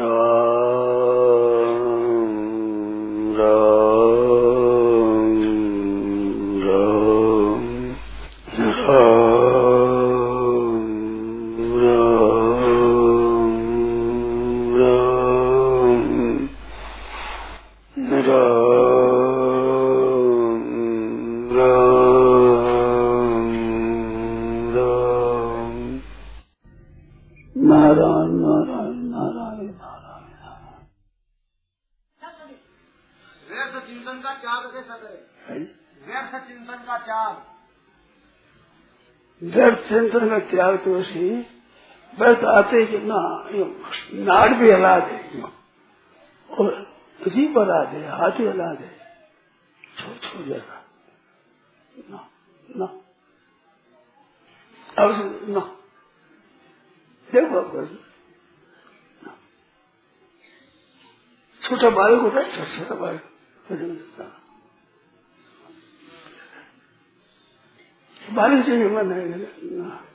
ಮಾಡಿದರೋ चिंतन का तो उसी बस आते कि ना नाड़ भी हिला दे और जीप हला दे हाथ ही हिला दे छो छो जाएगा ना ना अब ना देखो छोटा बालक होता है छोटा बालक बारिश से मन है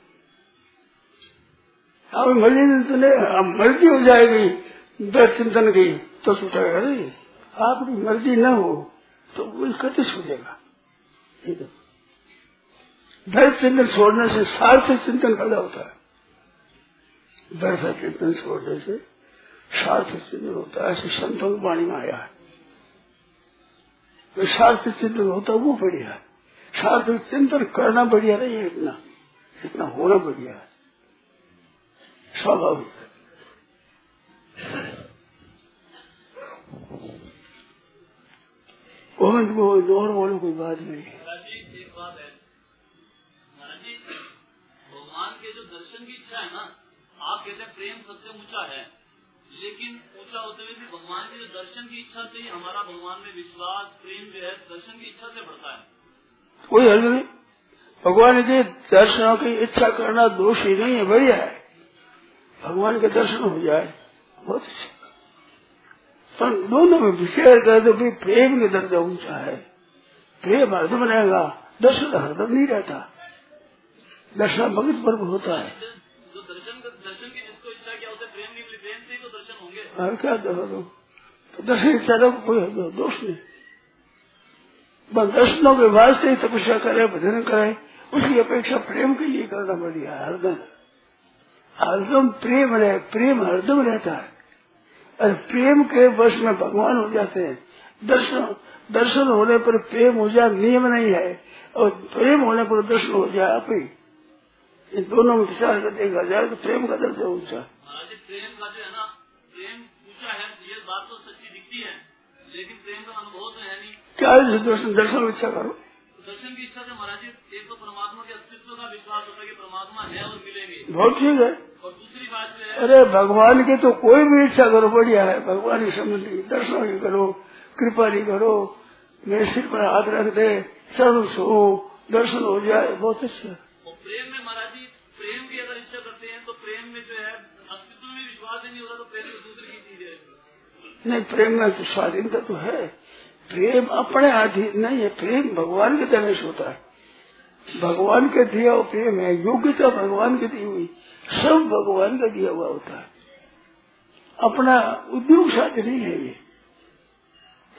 अब मर्ज़ी तो नहीं मर्ज़ी हो जाएगी। दस चिंतन की तो छूटेगा नहीं आपकी मर्ज़ी न हो तो वो कति छूटेगा दस चिंतन छोड़ने से सार्थक चिंतन पैदा होता है। दस चिंतन छोड़ने से सार्थक चिंतन होता है, ऐसे संतों की वाणी में आया है। सार्थक चिंतन होता वो बढ़िया है। साथ चिंतन करना बढ़िया नहीं है, इतना। इतना होना बढ़िया है। स्वाभाविक गोविंद को और बोलो कोई बात नहीं। बात है। भगवान के जो दर्शन की इच्छा है ना आप कहते हैं प्रेम सबसे ऊँचा है। लेकिन ऊँचा होते हुए भी भगवान के जो दर्शन की इच्छा से ही हमारा भगवान में विश्वास प्रेम जो है दर्शन की इच्छा से बढ़ता है। कोई हल नहीं। भगवान के दर्शनों की इच्छा करना दोष ही नहीं है बढ़िया है। भगवान के दर्शन हो जाए। बहुत अच्छा। पर दोनों में विचार कर तो भी प्रेम के दर्जा ऊँचा है। प्रेम हरदम रहेगा दर्शन हरदम नहीं रहता। दर्शन भगत पर्व होता है। जो दर्शन दर्शन की इच्छा किया उसे प्रेम नहीं मिली प्रेम से ही तो दर्शन होंगे। हाँ, तो कोई दोष नहीं। बस दर्शनों के वास्ते ही तपस्या करे भजन करे। उसकी अपेक्षा प्रेम के लिए करना बढ़िया हरदम। हरदम प्रेम रहे प्रेम हरदम रहता है। और प्रेम के वश में भगवान हो जाते हैं। दर्शन दर्शन होने पर प्रेम हो जाए नियम नहीं है। और प्रेम होने पर दर्शन हो जाए आप ही। इन दोनों में विचार कर देखा जाए तो प्रेम का दर्जा ऊँचा प्रेम का जो है ना प्रेम ऊँचा है ये बात तो सच्ची दिखती है। लेकिन प्रेम का अनुभव तो है नहीं। क्या दर्शन दर्शन इच्छा करो। दर्शन की इच्छा से महाराज एक तो परमात्मा के का विश्वास होता है कि परमात्मा है और मिलेंगे। बहुत ठीक है। और दूसरी बात है अरे भगवान की तो कोई भी इच्छा करो बढ़िया है। भगवान की संबंधी दर्शन की करो कृपा नहीं करो मेरे सिर पर हाथ रख दे सर्व सो दर्शन हो जाए बहुत अच्छा। प्रेम में महाराज जी प्रेम की अगर इच्छा करते हैं तो प्रेम में जो है अस्तित्व में विश्वास ही नहीं होता तो प्रेम तो दूसरी की चीज़ है। नहीं प्रेम में तो स्वाधीनता तो है। प्रेम अपने अधीन नहीं है प्रेम भगवान के से होता है। भगवान के दिया प्रेम है योग्यता भगवान की दी हुई सब भगवान का दिया हुआ होता है। अपना उद्योग साध्य नहीं है ये।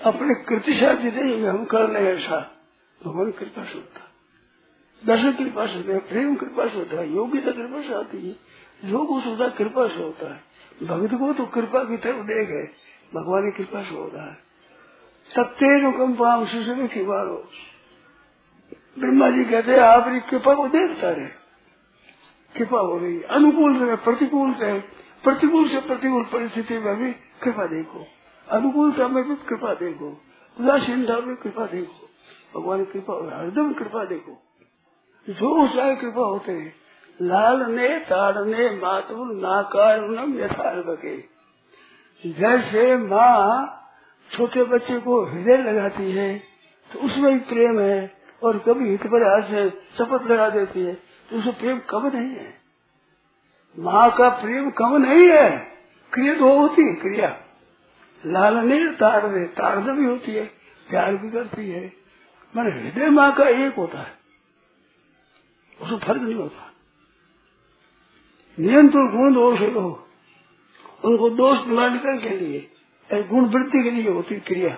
अपने कृति साध्य नहीं है, हम कर रहे ऐसा। भगवान कृपा से होता दर्शन कृपा से होता है, प्रेम कृपा से होता है योग्यता कृपा से आती है। जो होता है कृपा से होता है। भक्त को तो कृपा की तरफ़ देख है। भगवान की कृपा से होता है। सत्य कंपाम सुशमी की बारो ब्रह्मा जी कहते हैं आपकी कृपा को देखता रहे। कृपा हो रही अनुकूल रहे प्रतिकूल रहे प्रतिकूल से प्रतिकूल परिस्थिति में भी कृपा देखो। अनुकूलता में भी कृपा देखो। उदासीनता में कृपा देखो। भगवान कृपा हरदम कृपा देखो। जो चाहे कृपा होते हैं लाल ने ताड़ने मातु नाकार यथार्थ के जैसे माँ छोटे बच्चे को हृदय लगाती है तो उसमें भी प्रेम है। और कभी हित पर से शपथ लगा देती है तो उसमें प्रेम कम नहीं है। माँ का प्रेम कम नहीं है, क्रिया तो होती है, क्रिया। लालने ताड़ने ताड़ना भी होती है, प्यार भी करती है। मैंने हृदय माँ का एक होता है उसमें फ़र्क नहीं होता। नियंत्रण, गुण दोष है उनको दोष निकालने के लिए गुण वृद्धि के लिए होती क्रिया।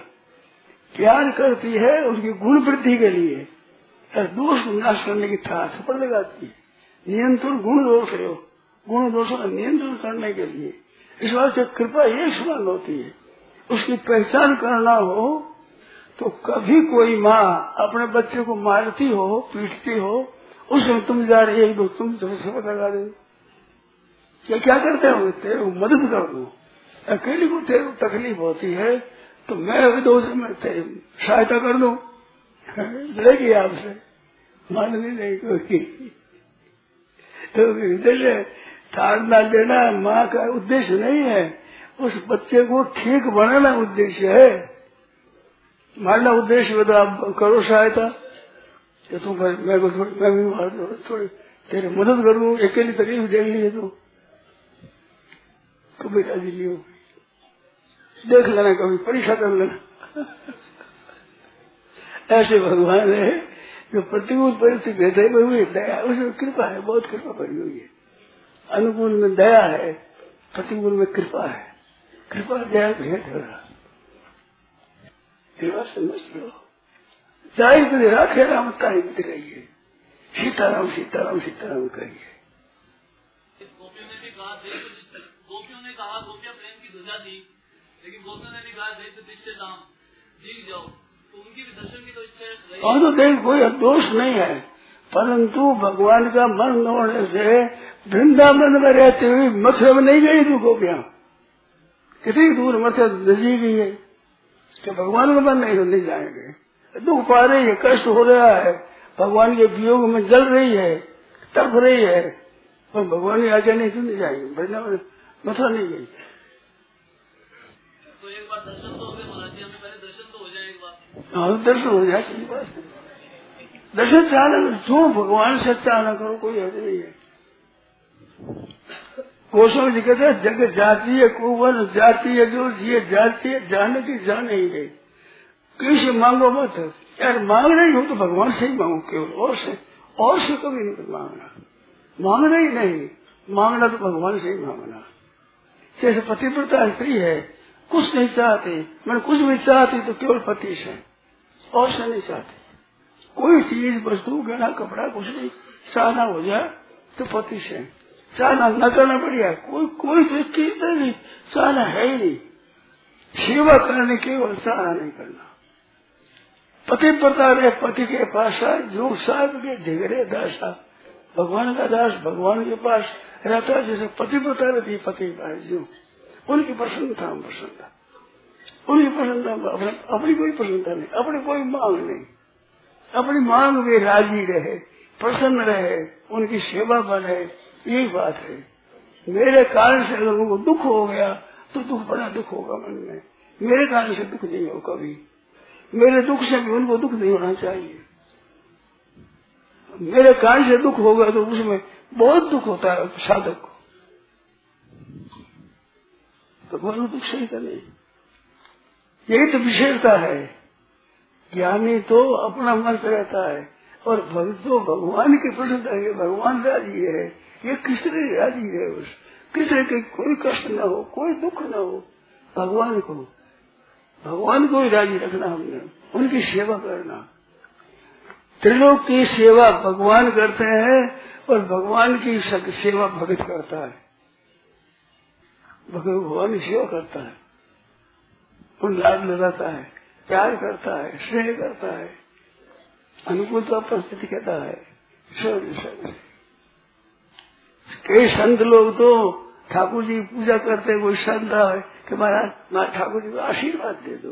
प्यार करती है, उसकी गुण वृद्धि के लिए। दोष नाश करने की था थप्पड़ लगाती है। नियंत्रण गुण दोष है गुण दोषों का नियंत्रण करने के लिए। इस बात से कृपा एक समान होती है। उसकी पहचान करना हो तो कभी कोई माँ अपने बच्चे को मारती हो, पीटती हो उसमें तुम जा रही है तुम समझ लगा दे। क्या क्या करते हो तेरे मदद कर। दो अकेले को तेरे तकलीफ़ होती है। तो मैं अभी दो में तेरी सहायता कर दू। लड़ेगी आपसे। माननी नहीं कोई तो उद्देश्य ताड़ना देना माँ का उद्देश्य नहीं है, उस बच्चे को ठीक बनाना उद्देश्य है। मारना उद्देश्य तो आप करो सहायता। कि तुम मैं को थोड़ी, मैं भी मार दो, थोड़ी तेरे मदद करूँ अकेली तकलीफ़ देख लीजिए तो। कभी राज़ी नहीं हो देख लेना कभी, परीक्षा कर लेना। ऐसे भगवान है जो प्रतिकूल परिस्थिति भेदे हुए दया उसमें कृपा है, बहुत कृपा बनी हुई है। अनुकूल में दया है, प्रतिकूल में कृपा है। कृपा, दया, भेद हो रहा। कृपा समझ लो चाहे तो राखे राम, ताई है सीताराम सीताराम सीताराम कहिए गोपियों ने भी कहा गोपियों ने कहा, गोपिया प्रेम की ध्वजा दी। लेकिन गोपियों ने भी कहा तो नाम जीत जाओ। तो उनकी भी दर्शन की तो इच्छा तो देख, कोई दोष नहीं है। परंतु भगवान का मन होने से वृंदावन में रहते हुए मथुरा में नहीं गई तू गोपियाँ कितनी दूर मथुरा नजी गई है। कि भगवान का मन नहीं तो नहीं जाएँगे। दुख पा रही है, कष्ट हो रहा है। भगवान के वियोग में जल रही है, तड़प रही है। और भगवान की आज्ञा नहीं तो नहीं जाएँगे। वृंदावन मथुरा नहीं गई। दर्शन हो जी, हमें पहले दर्शन हो जाए एक बार। हाँ दर्शन हो जाए चाहना जो भगवान से चाहना करो, कोई हद नहीं है। गोस्वामी जी कहते हैं, जग जाती है कुवन जाती है जो, ये जाती है, जाने की जान ही गई किसी मांगो मत, यार मांग रही हो तो भगवान से ही मांगो, केवल और से और से कभी नहीं मांगना। मांगना ही नहीं, मांगना तो भगवान से ही मांगना। जैसे पतिव्रता स्त्री है कुछ नहीं चाहते। मैंने कुछ भी चाहती तो केवल पति से और से नहीं चाहती। कोई चीज़, वस्तु, गहना, कपड़ा, कुछ नहीं चाहना हो जाए तो पति से चाहना न करना बढ़िया कोई कोई व्यक्ति नहीं चाहना है ही नहीं। सेवा करने केवल चाहना नहीं करना। पति पता रहे पति के पास जो साहब के झगड़े दासा भगवान का दास, भगवान के पास रहता जैसे पति पता रहती पति के पास, जो उनकी प्रसन्नता हम प्रसन्नता। उनकी प्रसन्नता अपनी कोई प्रसन्नता नहीं, अपनी कोई मांग नहीं। अपनी मांग में राज़ी रहे, प्रसन्न रहे, उनकी सेवा बने यही बात है। मेरे कारण से अगर उनको दुख हो गया तो दुख बड़ा दुख होगा मन में। मेरे कारण से दुख नहीं हो कभी। मेरे दुख से भी उनको दुख नहीं होना चाहिए। मेरे कारण से दुख होगा तो उसमें बहुत दुख होता है साधक को। तो बोलो दुख सही का यही तो विशेषता है। ज्ञानी तो अपना मस्त रहता है। और भक्त तो भगवान की प्रसन्नता है भगवान राज़ी है। ये कृष्ण राज़ी है उस। कृष्ण के कोई कष्ट न हो, कोई दुख न हो। भगवान को भगवान को ही राज़ी रखना हमने। उनकी सेवा करना। त्रिलोक की सेवा भगवान करते हैं और भगवान की सेवा भगत करता है। भगवान की सेवा करता है। उन लाभ लगाता है प्यार करता है, स्नेह करता है अनुकूलता परिस्थिति कहता है। कई संत लोग तो ठाकुर जी पूजा करते कोई संत है कि महाराज महाराज ठाकुर जी को आशीर्वाद दे दो।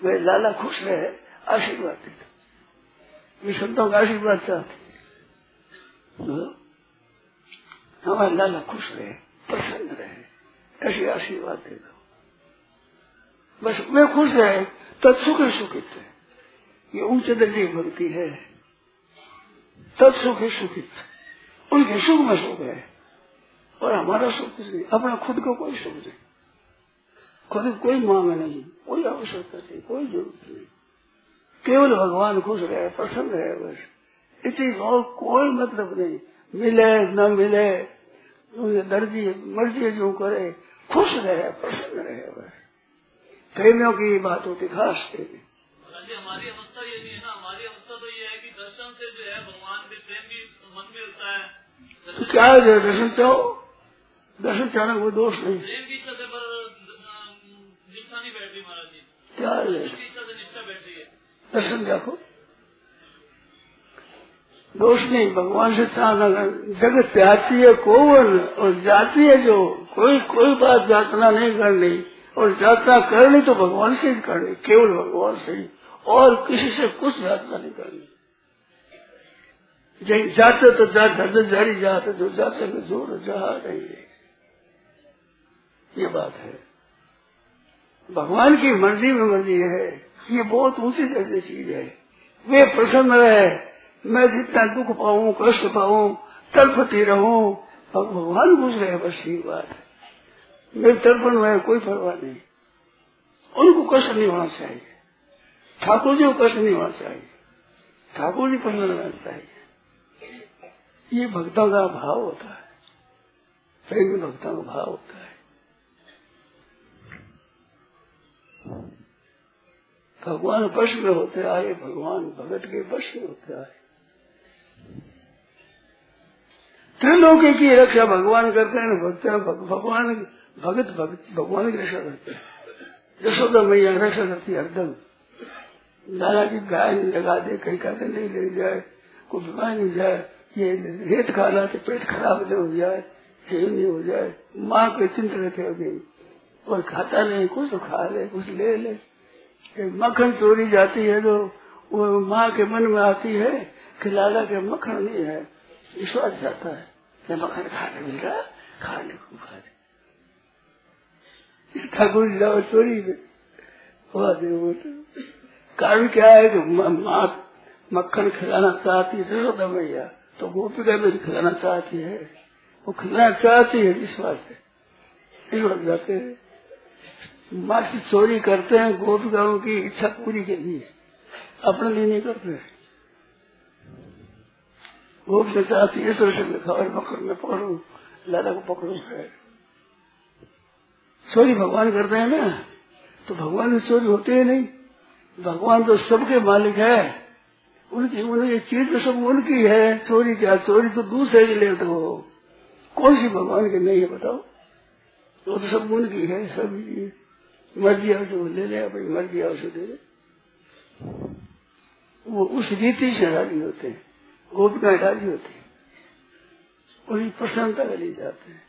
मेरे लाला खुश रहे, आशीर्वाद दे दो। ये संतों का आशीर्वाद चाहते हमारे लाला खुश रहे, प्रसन्न रहे। ऐसे आशीर्वाद दे दो बस मैं खुश रहे तत्सुख सुखित है ये ऊँचे दर्जे भक्ति है। तत्सुख सुखित उनके सुख में सुख है। और हमारा सुख कुछ नहीं, अपना खुद का कोई सुख नहीं। खुद कोई मांग नहीं, कोई आवश्यकता नहीं, कोई ज़रूरत नहीं। केवल भगवान खुश रहे, प्रसन्न रहे, बस। इतनी और कोई मतलब नहीं। मिले, न मिले दर्जी, मर्ज़ी जो करे खुश रहे प्रसन्न रहे वह। प्रेमियों की बात होती खास प्रेमी हमारी अवस्था ये नहीं है ना हमारी अवस्था तो ये है कि दर्शन से जो है भगवान के प्रेम भी मन में होता है। तो क्या है दर्शन चाहो दर्शन चाहने कोई दोष नहीं। प्रेम की इच्छा से पर निष्ठा नहीं बैठ रही महाराज जी। क्या है? से है। दर्शन देखो। दोष नहीं भगवान से चाहना जगत जाती है कोवन और जाती है जो, कोई कोई बात यातना नहीं करनी और जातना करनी तो भगवान से ही करनी, केवल भगवान से ही। और किसी से कुछ यात्रा नहीं करनी। जाते तो जा धर जारी जाते जो जाते तो ज़ोर जहा नहीं है। ये बात है। भगवान की मर्ज़ी में मर्ज़ी है। ये बहुत ऊँची जगह चीज़ है। वे प्रसन्न रहे। मैं जितना दुख पाऊँ, कष्ट पाऊँ तड़पती रहूँ भगवान खुश रहे बस ये बात है। मेरे तड़पन में कोई परवाह नहीं। उनको कष्ट नहीं होना चाहिए। ठाकुर जी को कष्ट नहीं होना चाहिए। ठाकुर जी प्रसन्न रहना चाहिए। ये भक्तों का भाव होता है। प्रेम भक्तों का भाव होता है। भगवान वश में होते आए, भगवान भगत के वश में होते आए। त्रिलोकी की रक्षा भगवान करते हैं, भक्त भगवान भगत भगत, भगवान की रक्षा करते हैं। जशोदा मैया रक्षा करती हरदम। दादा की गाय लगा दे, कहीं कहते नहीं, ले जाए, कोई बीमार नहीं जाए, ये रेत खाना तो पेट खराब नहीं हो जाए सही नहीं हो जाए, माँ के चिंता रखे अभी और खाता नहीं, कुछ तो खा ले, कुछ ले ले। मक्खन चोरी जाती है तो वो माँ के मन में आती है कि लाला के मक्खन नहीं है। विश्वास जाता है। मक्खन खाने मिल रहा खाने को खा दे ठाकुर जाओ चोरी में दे वो तो। कारण क्या है कि माँ मक्खन खिलाना चाहती है, ज़रूरत मैया तो गोपिका भी खिलाना चाहती है। वो खिलाना चाहती है विश्वास से इस जाते हैं। माँ की चोरी करते हैं गोपिकाओं की इच्छा पूरी के लिए अपने लिए नहीं करते गोपिका चाहती है तरह से लिखा और में पकड़ू लाला को पकड़ू है चोरी भगवान करते हैं ना तो भगवान की चोरी होती है नहीं भगवान तो सबके मालिक है उनकी उनकी चीज़ तो सब उनकी है चोरी क्या चोरी तो दूसरे की लेते हो कौन सी भगवान की नहीं है बताओ वो तो सब उनकी है सब मर्ज़ी आओ से ले ले मर्ज़ी आओ से दे वो उस रीति से राज़ी होते हैं गोपिका राज़ी होती है। उनकी प्रसन्नता के लिए जाते हैं।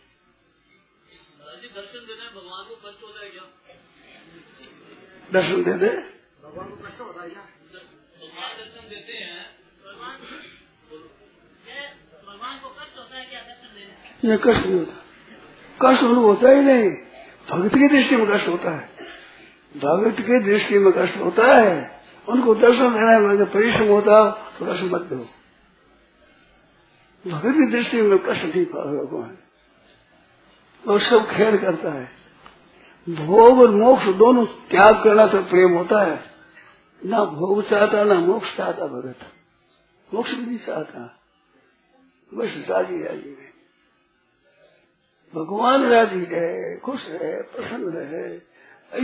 दर्शन देने भगवान को कष्ट होता है क्या? दर्शन दे दे। भगवान को कष्ट होता है क्या? भगवान दर्शन देते हैं। भगवान को कष्ट होता है क्या दर्शन देने ये कष्ट नहीं होता। कष्ट उनको होता ही नहीं। भगत की दृष्टि में कष्ट होता है। भगत की दृष्टि में कष्ट होता है। उनको दर्शन देना है परिश्रम होता तो दर्शन मत दो। भगत की दृष्टि में कष्ट नहीं पा भगवान। वो सब खेल करता है। भोग और मोक्ष दोनों त्याग करना तो प्रेम होता है। ना भोग चाहता, ना मोक्ष चाहता भगत। मोक्ष भी नहीं चाहता। बस राज़ी राज़ी में भगवान राज़ी रहे खुश रहे प्रसन्न रहे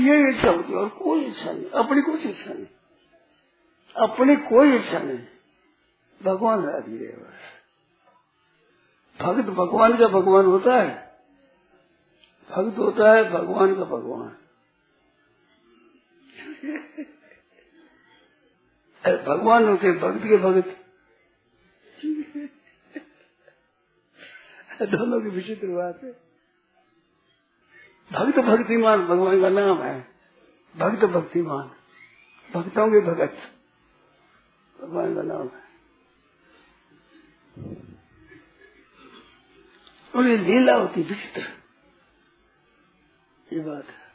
ये इच्छा होती है और कोई इच्छा नहीं। अपनी कुछ इच्छा नहीं। अपनी कोई इच्छा नहीं। भगवान राज़ी रहे बस। भक्त भगवान का भगवान होता है। भक्त होता है, भगवान का भगवान। भगवान होते भक्त के भक्त। दोनों की विचित्र बात है। भक्त भक्तिमान, भगवान का नाम है। भक्त भक्तिमान। भक्तों के भगत। भगवान का नाम है। और ये लीला होती विचित्र। ये बात है।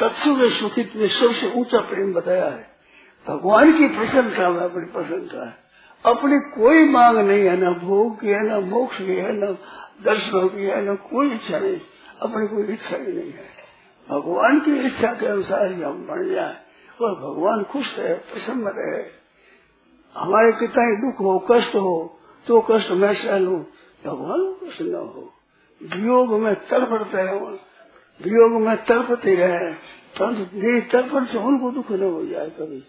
तत्सु में सुखित में सबसे ऊँचा प्रेम बताया है। भगवान की प्रशंसा में अपनी प्रशंसा है। अपनी कोई मांग नहीं है, न भोग की है, न मोक्ष की है, न दर्शनों की है, न कोई इच्छा नहीं। अपनी कोई इच्छा ही नहीं है। भगवान की इच्छा के अनुसार ही हम बन जाए। और भगवान खुश रहे, प्रसन्न रहे। हमारे कितना ही दुख हो, कष्ट हो तो कष्ट मैं सह लू भगवान कष्ट न हो। वियोग में तड़पड़ते है वियोग में तड़पते रहे। परंतु नहीं तड़पण से उनको दुख न हो जाए कभी।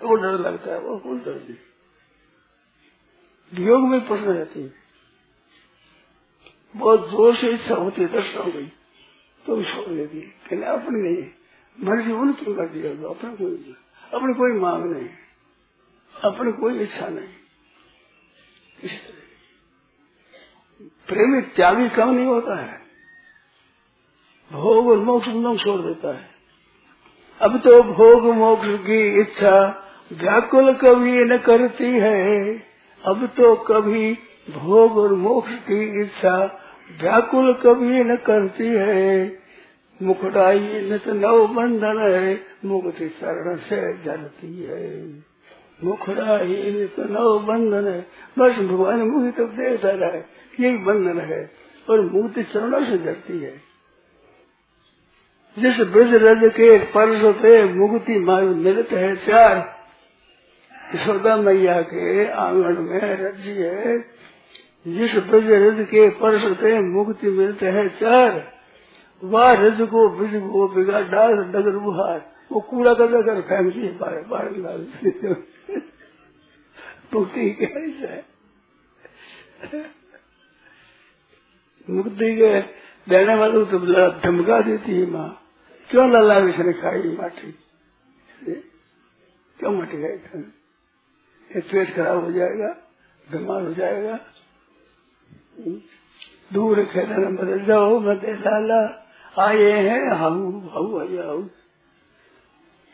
वो डर लगता है, वो कौन डर नहीं वियोग में प्रश्न रहती है। बहुत ज़ोर से इच्छा होती है, दर्शन हो गई। तो छोड़ देती है। अपनी नहीं मर्ज़ी उनकी मर्ज़ी है, अपने कोई अपनी कोई मांग नहीं अपनी कोई इच्छा नहीं प्रेमी त्यागी कम नहीं होता है। भोग और मोक्ष दोनों छोड़ देता है। अब तो भोग मोक्ष की इच्छा व्याकुल कभी न करती है। अब तो कभी भोग और मोक्ष की इच्छा व्याकुल कभी न करती है। मुखड़ाई न तो नव बंधन है मुक्ति शरण से जलती है। मुखड़ाई न तो नव बंधन है। बस भगवान मुझे तो देखता रहा है। यही बंधन है और मुक्ति शरण से जलती है। जिस ब्रज रज के पर्श पे मुक्ति मार्ग मिलते है चार, यशोदा मैया के आँगन में रज़ी है। जिस ब्रज रज के पर्श पे मुक्ति मिलते है चार, वह रज को ब्रज को बिगाड़ डाल डगर बुहार। वो कूड़ा कर फेंकती है बाहर बाहर मुक्ति कैसे है। मुक्ति के देने वालों तो धमका देती है माँ। क्यों लल्ला इसने खाई माटी? क्यों माटी खाई ये पेट खराब हो जाएगा बीमार हो जाएगा। दूर खेलने बदल जाओ मत लाला। आए हैं हाउ हाउ आया हाउ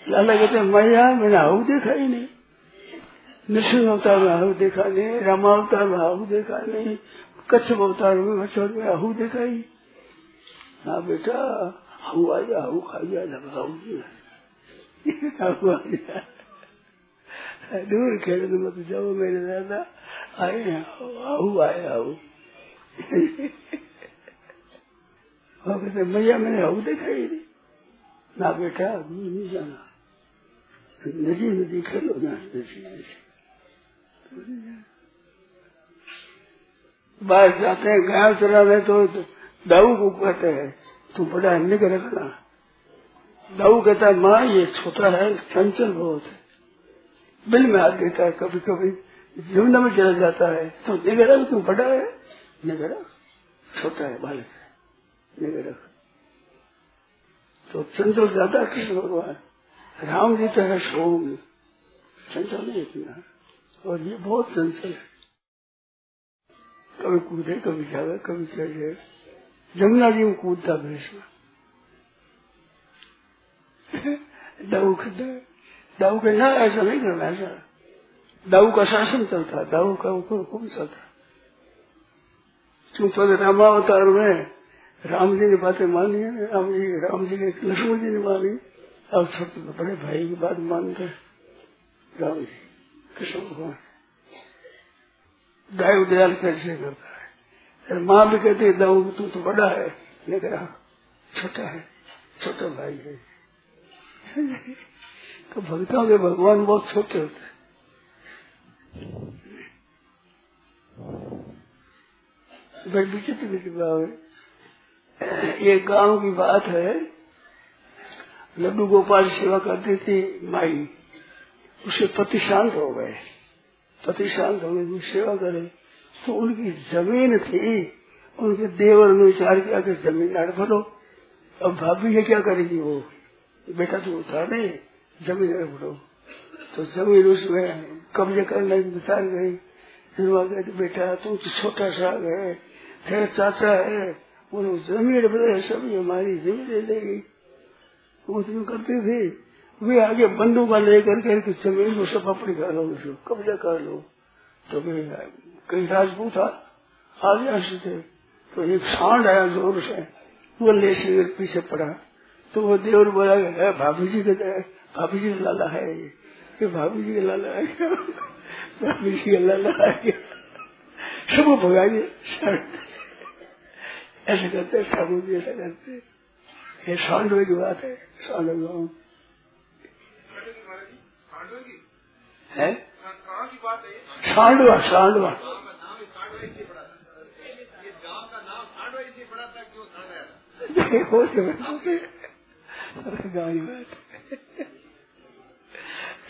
लाला कहते मैया मैंने हाउ देखा ही नहीं। नृसिंह अवतार में हाउ देखा नहीं रामा अवतार में हाउ देखा नहीं कच्छ अवतार में मच्छर में हाउ देखा ही हाँ बेटा, आहू आ हाउ आया हाउ खाइया लगा हाउ दूर खेलने मत जाओ मेरे दादा, आए आहू आए हाउ वो कहते भैया मैंने हाउ देखा ही नहीं ना बेटा, नहीं जाना। नदी नदी खेलो ना, नदी नदी। बाहर जाते हैं गाय चलाने तो दाऊ को कहते हैं, तू बड़ा निग रखना दाऊ कहता है, माँ, ये छोटा है, चंचल बहुत है। बिल में हाथ देता है कभी कभी जीवन में चला जाता है तो निगरा तू बड़ा है। निगरा छोटा है, बालक है निगरा तो चंचल ज़्यादा कृष्ण भगवान राम जी तो है, सोम। चंचल नहीं इतना। और ये बहुत चंचल है। कभी कूदे, कभी जावे कभी चल जाए। जमुना जी में कूदता भैंस में दाऊ दाऊ के ना, ऐसा नहीं करना ऐसा। दाऊ का शासन चलता, दाऊ का ऊपर हुक्म चलता। क्योंकि रामावतार में राम जी ने बातें मानी है, राम जी राम जी ने लक्ष्मण जी ने मानी। अब छोटे बड़े भाई की बात मानते राम जी। कृष्ण भगवान। गाय दयाल कैसे करता है? माँ भी कहती है, दाऊ, तू तो बड़ा है। लेकिन छोटा है, छोटा भाई है। तो भक्तों के भगवान बहुत छोटे होते हैं। बड़ी विचित्र विचित्र है। ये गाँव की बात है, लड्डू गोपाल सेवा करती थी माई। उसके पति शांत हो गए। पति शांत हो गए सेवा करे तो उनकी ज़मीन थी। उनके देवर ने विचार किया कि ज़मीन लाड़ भरो अब भाभी है क्या करेगी वो? बेटा तू था नहीं ज़मीन भरो तो ज़मीन उसमें कब्जे करने की विचार गई। फिर वहाँ कहते, बेटा तुम तो छोटा सा है, तेरा चाचा है, उन्होंने ज़मीन सभी हमारी ज़मीन ले लेगी वो तुम करती थी। वे आगे बंदूका लेकर के ज़मीन को सब अपनी कर लो कब्जा कर लो। तो वे कई राजपूत आगे ऐसे थे। तो एक सांड आया ज़ोर से, वो ले से पीछे पड़ा। तो वो देवर बोला, है भाभी जी के भाभी जी का लाला है ये। ये भाभी जी का लाला है। भाभी जी का लाला है सबको भगा ऐसे करते जी ऐसा करते। ये सांडवे की बात है सांडवे है? सांडवा सांडवा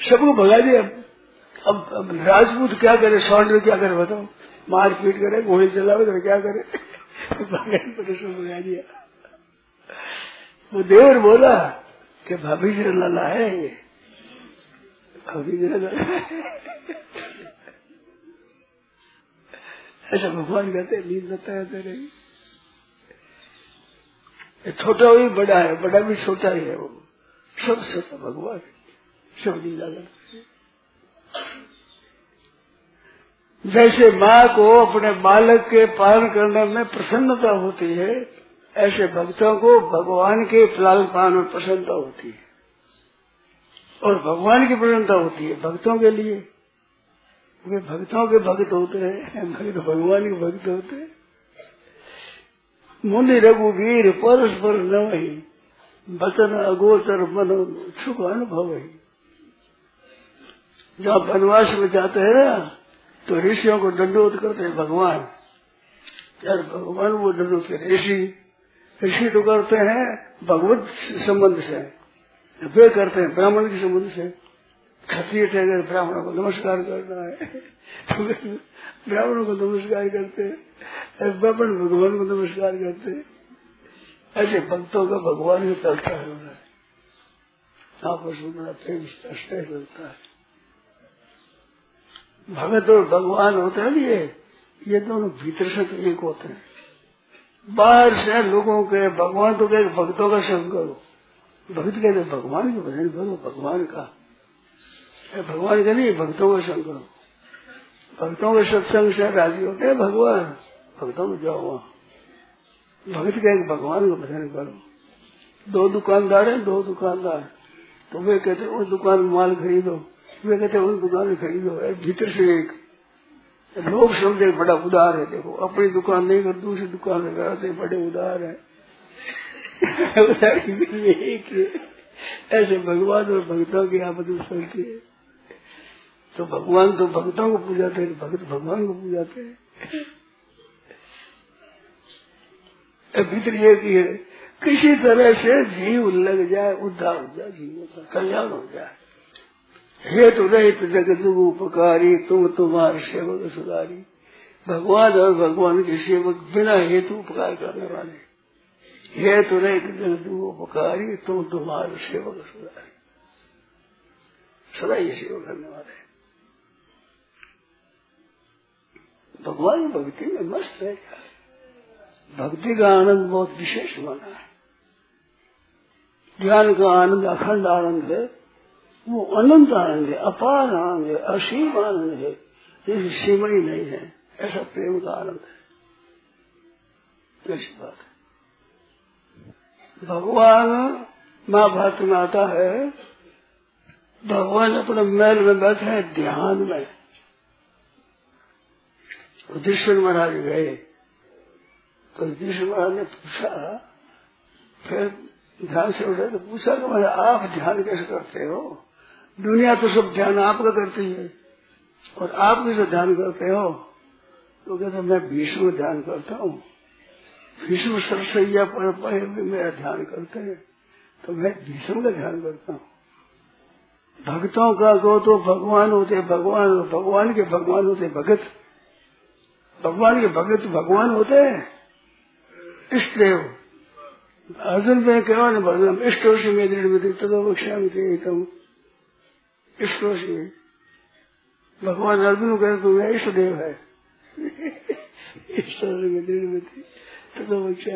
सबको भगा दिया। अब अब राजपूत क्या करे सौंड क्या करे बताओ। मार पीट करे घोड़े चलावे तो क्या करे? भगवान को तो भगा दिया। वो देवर बोला कि भाभी जी लाला है ये लाला ऐसा भगवान कहते नींद बताया रही छोटा भी बड़ा है, बड़ा भी छोटा ही है वो। सब छोटा भगवान सब लीला जैसे माँ को अपने बालक के पालन करने में प्रसन्नता होती है, ऐसे भक्तों को भगवान के लालन पालन में प्रसन्नता होती है। और भगवान की प्रसन्नता होती है, भक्तों के लिए। वे भक्तों के भक्त होते हैं भक्त, भगवान के भक्त होते हैं। मुनि रघुवीर परस्पर न वही बचन अगोचर मन सुख अनुभव ही। जब वनवास में जाते हैं ना तो ऋषियों को दंडोत करते हैं भगवान। यार, भगवान वो दंडोत करते ऋषि। ऋषि तो करते हैं, भगवत संबंध से। वे करते हैं, ब्राह्मण के संबंध से क्षत्रिय अगर ब्राह्मणों को नमस्कार करना है तो ब्राह्मणों को नमस्कार करते हैं ब्राह्मण भगवान को नमस्कार करते हैं। ऐसे भक्तों का भगवान ही चलता है उन्हें। आपस में बड़ा प्रेम चलता है। भगत और भगवान होते हैं ये ये दोनों भीतर से तो एक होते हैं। बाहर से लोगों के, भगवान तो कहे भक्तों का संग करो। भक्त कहते भगवान के भजन करो, भगवान का भगवान का नहीं, भक्तों का संग करो। भक्तों के सत्संग से राज़ी होते हैं भगवान। भक्तों में जाओ वहाँ। भक्त कहे, भगवान का भजन करो। दो दुकानदार है, दो दुकानदार। तो वे कहते उस दुकान में माल खरीदो। वे कहते उस दुकान में खरीदो। भीतर से एक लोग समझे बड़ा उदार है, देखो। अपनी दुकान नहीं कर दूसरी दुकान में बड़े उदार है। एक ऐसे भगवान और भक्तों की चलती है तो भगवान तो भक्तों को पूजाते हैं, भक्त भगवान को पूजाते हैं। भीतर ये की है किसी तरह से जीव लग जाए उद्धार हो जाए, जीवों का कल्याण हो जाए। हेतु रहित जगत उपकारी, तुम तुम्हारे सेवक सुधारी। भगवान और भगवान के सेवक बिना हेतु उपकार करने वाले। हेतु रहित तू उपकारी, तुम तुम्हारे सेवक सुधारी सदा ये सेवा करने वाले भगवान भक्ति में मस्त है। भक्ति का आनंद बहुत विशेष माना है। ज्ञान का आनंद, अखंड आनंद है। वो अनंत आनंद है, अपार आनंद है, असीम आनंद है। जैसे सीमा ही नहीं है, ऐसा प्रेम का आनंद है। कैसी बात है? भगवान महाभारत में आता है। भगवान अपने महल में बैठे हैं, ध्यान में। युधिष्ठिर महाराज गए। तो युधिष्ठिर महाराज ने पूछा, फिर ध्यान से उठे तो पूछा कि मैंने आप ध्यान कैसे करते हो? दुनिया तो सब ध्यान आपका करती है। और आप कैसे ध्यान करते हो? तो कहते मैं भीष्म ध्यान करता हूँ। भीष्म सरसैया पर भी मेरा ध्यान करते हैं तो मैं भीष्म का ध्यान करता हूँ। भक्तों का को तो भगवान होते भगवान भगवान के भगवान होते भगत। भगवान के भगत भगवान होते हैं। इष्ट देव अर्जुन में न भगवान इष्टोषि में दृढ़ में तदो बक्षा में तुम इष्टोषि भगवान अर्जुन कहते तुम इष्ट देव है। ईश्वर में दृढ़ में तदो बक्षा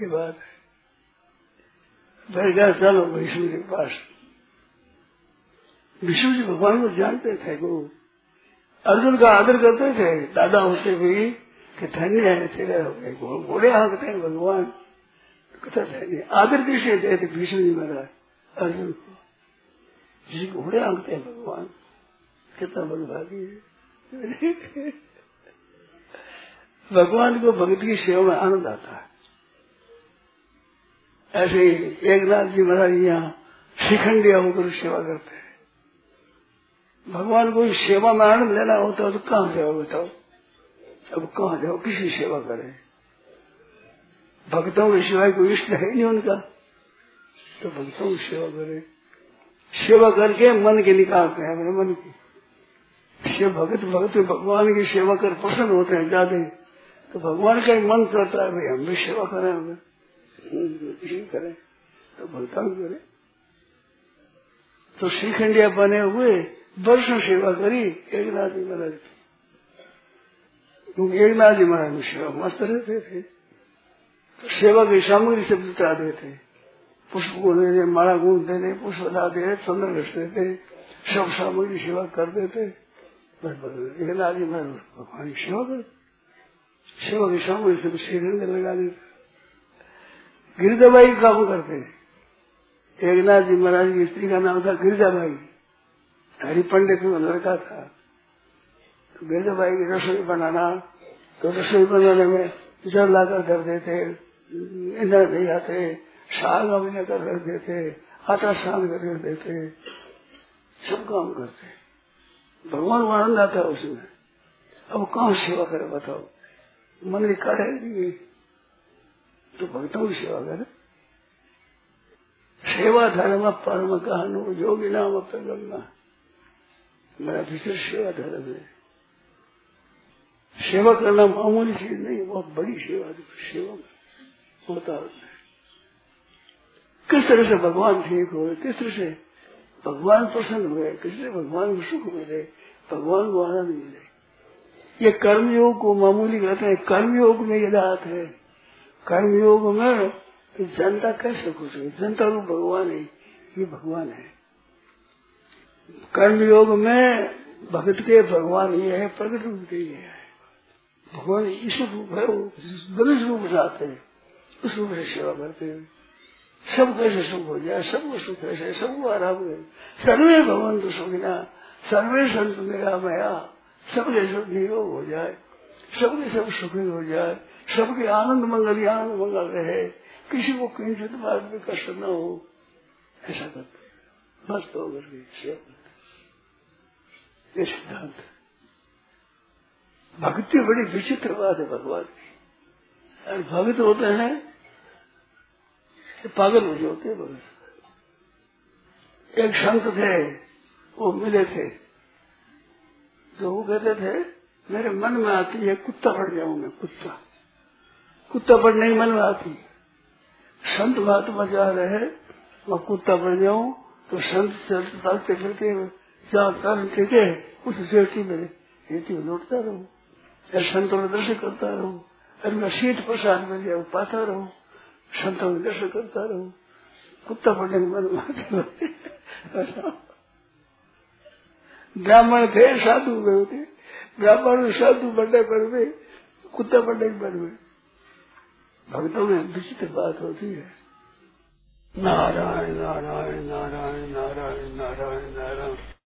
ये बात है। बैठा चलो विष्णु के पास? विष्णु जी भगवान को जानते थे वो। अर्जुन का आदर करते थे। दादा होते हुए कि धन्य है तेरे घोड़े हाँकते हैं भगवान कथा धन्य आदर किसे देते भीष्म जी महाराज? अर्जुन को। जिसे घोड़े हाँकते हैं भगवान, कितना बलभागी है। भगवान को भगत की सेवा में आनंद आता है। ऐसे ही एक नाथ जी महाराज यहाँ शिखंडिया होकर सेवा करते हैं। भगवान को सेवा में आनंद लेना होता है तो कहाँ जाओ बताओ अब कहाँ जाओ? किसी सेवा करे? भक्तों के सिवाय कोई इष्ट है नहीं उनका। तो भक्तों की सेवा करे। सेवा करके मन के निकालते हैं अपने मन की। शिव भगत भगत भगवान की सेवा कर प्रसन्न होते हैं, ज़्यादा तो भगवान का मन करता है, भाई, हम भी सेवा करें, हमें करें तो भगता भी करे तो श्रीखंडिया बने हुए, वर्षों सेवा करी एक नाथ जी महाराज की। क्योंकि एक नाथ जी महाराज में सेवा मस्त रहते थे। तो सेवा की सामग्री से जुटा देते। पुष्प को दे माला गुण दे दे पुष्प ला दे चंद्र देते, सब सामग्री सेवा कर देते। एक नाथ जी महाराज भगवान की सेवा करते। सेवा की सामग्री से श्रीखंड लगा देते गिरजाबाई काम करते एक नाथ जी महाराज की स्त्री का नाम था गिरजाबाई। हरि पंडित में लड़का था। तो गिरजाबाई की रसोई बनाना तो रसोई बनाने में जल लाकर कर देते नहीं आते साग अभिनय कर रख देते, आटा सान कर देते, सब काम करते। भगवान को आनंद आता है उसमें। अब कौन सेवा करे बताओ? मन काटे नहीं तो भक्तों की सेवा करे। सेवा धर्म परम कहनु योगी नाम लगना मेरा विशेष सेवा धर्म है। सेवा करना मामूली चीज़ नहीं, बहुत बड़ी सेवा सेवा होता है। किस तरह से भगवान ठीक हो किस तरह से भगवान प्रसन्न हुए, किस तरह भगवान को सुख मिले, भगवान को आनंद मिले। ये कर्मयोग को मामूली कहते हैं, कर्मयोग में ये बात है। कर्मयोग में जनता कैसे खुश है? जनता को भगवान है, ये भगवान है। कर्मयोग में भगत के भगवान ये है प्रकट रूप के ये है। भगवान इस रूप है वो मनुष्य रूप जाते हैं, उस रूप से सेवा करते हैं। सब कैसे सुख हो जाए सबको सुख ऐसे सबको आराम है। सर्वे भगवान तो सुखिना, सर्वे संत मेरा मया सबके सब निरोग हो जाए सबके सब सुखी हो जाए सबके आनंद मंगल आनंद मंगल रहे, किसी को किंचित बात में कष्ट न हो, ऐसा करते मस्त होकर के ये सिद्धांत भक्ति बड़ी विचित्र बात है भगवान की। और भक्त होते हैं पागल हो जाते हैं भगत। एक संत थे, वो मिले थे तो वो कहते थे, मेरे मन में आती है, कुत्ता पड़ जाऊँ मैं, कुत्ता। कुत्ता पड़ने की मन में आती। संत बात जा रहे मैं कुत्ता पड़ जाऊँ तो संत चलते चलते फिरते जहाँ चरण टिके उस व्यक्ति में में लौटता रहूँ, या संतों में दर्शन करता रहूँ अरे मैं सीट प्रसाद में जाऊँ पाता रहूँ, संतों में दर्शन करता रहूँ। कुत्ता पड़ने मन में ब्राह्मण थे, साधु गए थे ब्राह्मण साधु बनने पर हुए, कुत्ता बड़े पर हुए। भक्तों में विचित्र बात होती है। नारायण नारायण नारायण नारायण नारायण नारायण।